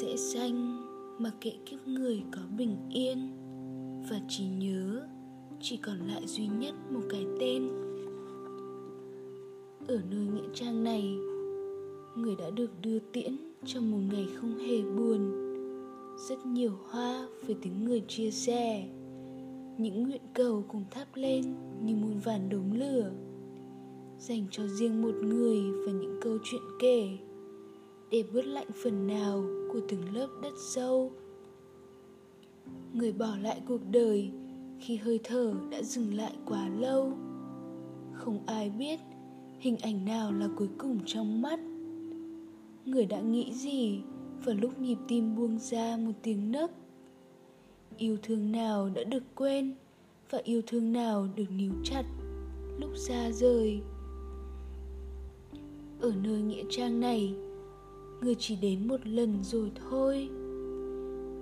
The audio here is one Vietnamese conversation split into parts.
sẽ xanh mà kệ kiếp người có bình yên. Và chỉ nhớ, chỉ còn lại duy nhất một cái tên. Ở nơi nghĩa trang này, người đã được đưa tiễn trong một ngày không hề buồn. Rất nhiều hoa với tiếng người chia sẻ. Những nguyện cầu cùng thắp lên như muôn vàn đống lửa. Dành cho riêng một người và những câu chuyện kể để bớt lạnh phần nào của từng lớp đất sâu. Người bỏ lại cuộc đời khi hơi thở đã dừng lại quá lâu. Không ai biết hình ảnh nào là cuối cùng trong mắt. Người đã nghĩ gì vào lúc nhịp tim buông ra một tiếng nấc? Yêu thương nào đã được quên và yêu thương nào được níu chặt lúc xa rời? Ở nơi nghĩa trang này người chỉ đến một lần rồi thôi.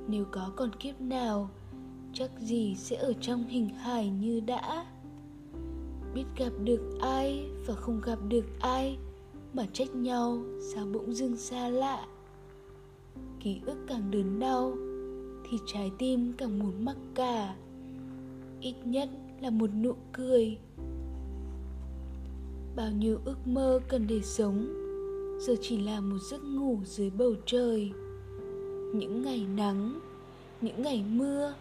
Nếu có còn kiếp nào, chắc gì sẽ ở trong hình hài như đã. Biết gặp được ai và không gặp được ai, mà trách nhau sao bỗng dưng xa lạ. Ký ức càng đớn đau, thì trái tim càng muốn mắc cả. Ít nhất là một nụ cười. Bao nhiêu ước mơ cần để sống giờ chỉ là một giấc ngủ dưới bầu trời. Những ngày nắng, những ngày mưa,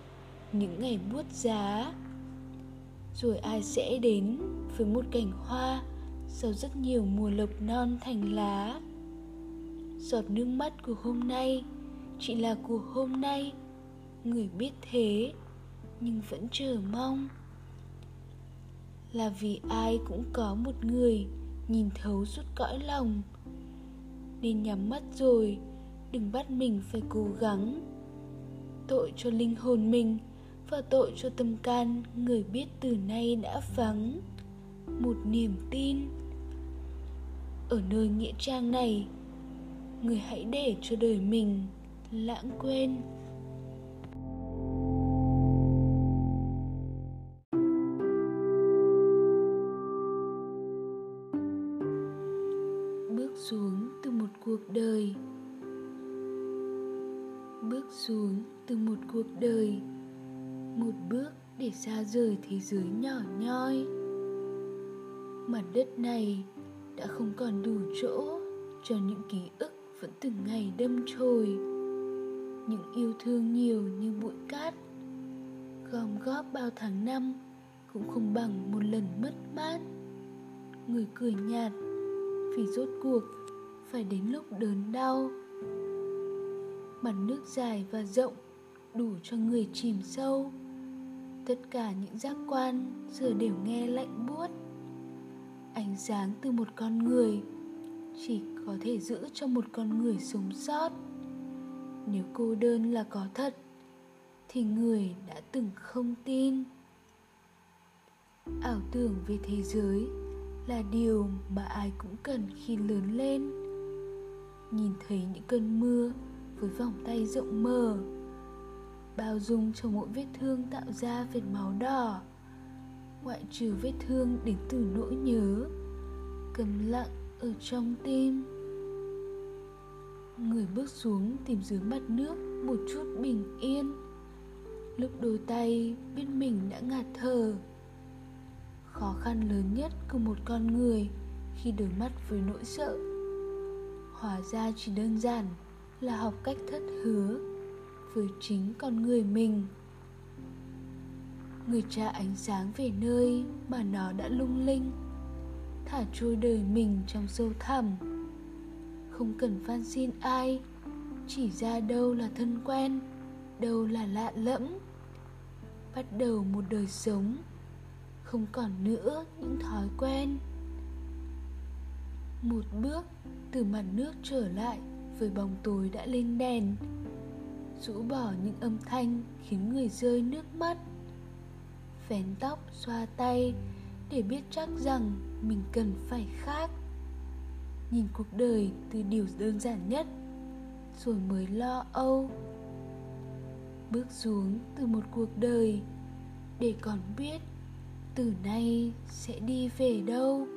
những ngày buốt giá. Rồi ai sẽ đến với một cảnh hoa sau rất nhiều mùa lộc non thành lá? Giọt nước mắt của hôm nay chỉ là của hôm nay. Người biết thế, nhưng vẫn chờ mong. Là vì ai cũng có một người nhìn thấu suốt cõi lòng nên nhắm mắt rồi, đừng bắt mình phải cố gắng. Tội cho linh hồn mình và tội cho tâm can người biết từ nay đã vắng. Một niềm tin. Ở nơi nghĩa trang này, người hãy để cho đời mình lãng quên. Bước xuống cuộc đời. Bước xuống từ một cuộc đời, một bước để xa rời thế giới nhỏ nhoi. Mặt đất này đã không còn đủ chỗ cho những ký ức vẫn từng ngày đâm chồi. Những yêu thương nhiều như bụi cát, gom góp bao tháng năm cũng không bằng một lần mất mát. Người cười nhạt vì rốt cuộc phải đến lúc đớn đau. Mặt nước dài và rộng đủ cho người chìm sâu. Tất cả những giác quan giờ đều nghe lạnh buốt. Ánh sáng từ một con người chỉ có thể giữ cho một con người sống sót. Nếu cô đơn là có thật, thì người đã từng không tin. Ảo tưởng về thế giới là điều mà ai cũng cần khi lớn lên nhìn thấy những cơn mưa với vòng tay rộng mở, bao dung cho mỗi vết thương tạo ra vệt máu đỏ. Ngoại trừ vết thương đến từ nỗi nhớ, cầm lặng ở trong tim. Người bước xuống tìm dưới mặt nước một chút bình yên. Lúc đôi tay biết mình đã ngạt thở. Khó khăn lớn nhất của một con người khi đối mặt với nỗi sợ hóa ra chỉ đơn giản là học cách thất hứa với chính con người mình. Người cha ánh sáng về nơi mà nó đã lung linh, thả trôi đời mình trong sâu thẳm. Không cần van xin ai, chỉ ra đâu là thân quen, đâu là lạ lẫm. Bắt đầu một đời sống, không còn nữa những thói quen một bước từ mặt nước trở lại với bóng tối đã lên đèn. Rũ bỏ những âm thanh khiến người rơi nước mắt. Vén tóc xoa tay để biết chắc rằng mình cần phải khác. Nhìn cuộc đời từ điều đơn giản nhất, rồi mới lo âu. Bước xuống từ một cuộc đời để còn biết từ nay sẽ đi về đâu.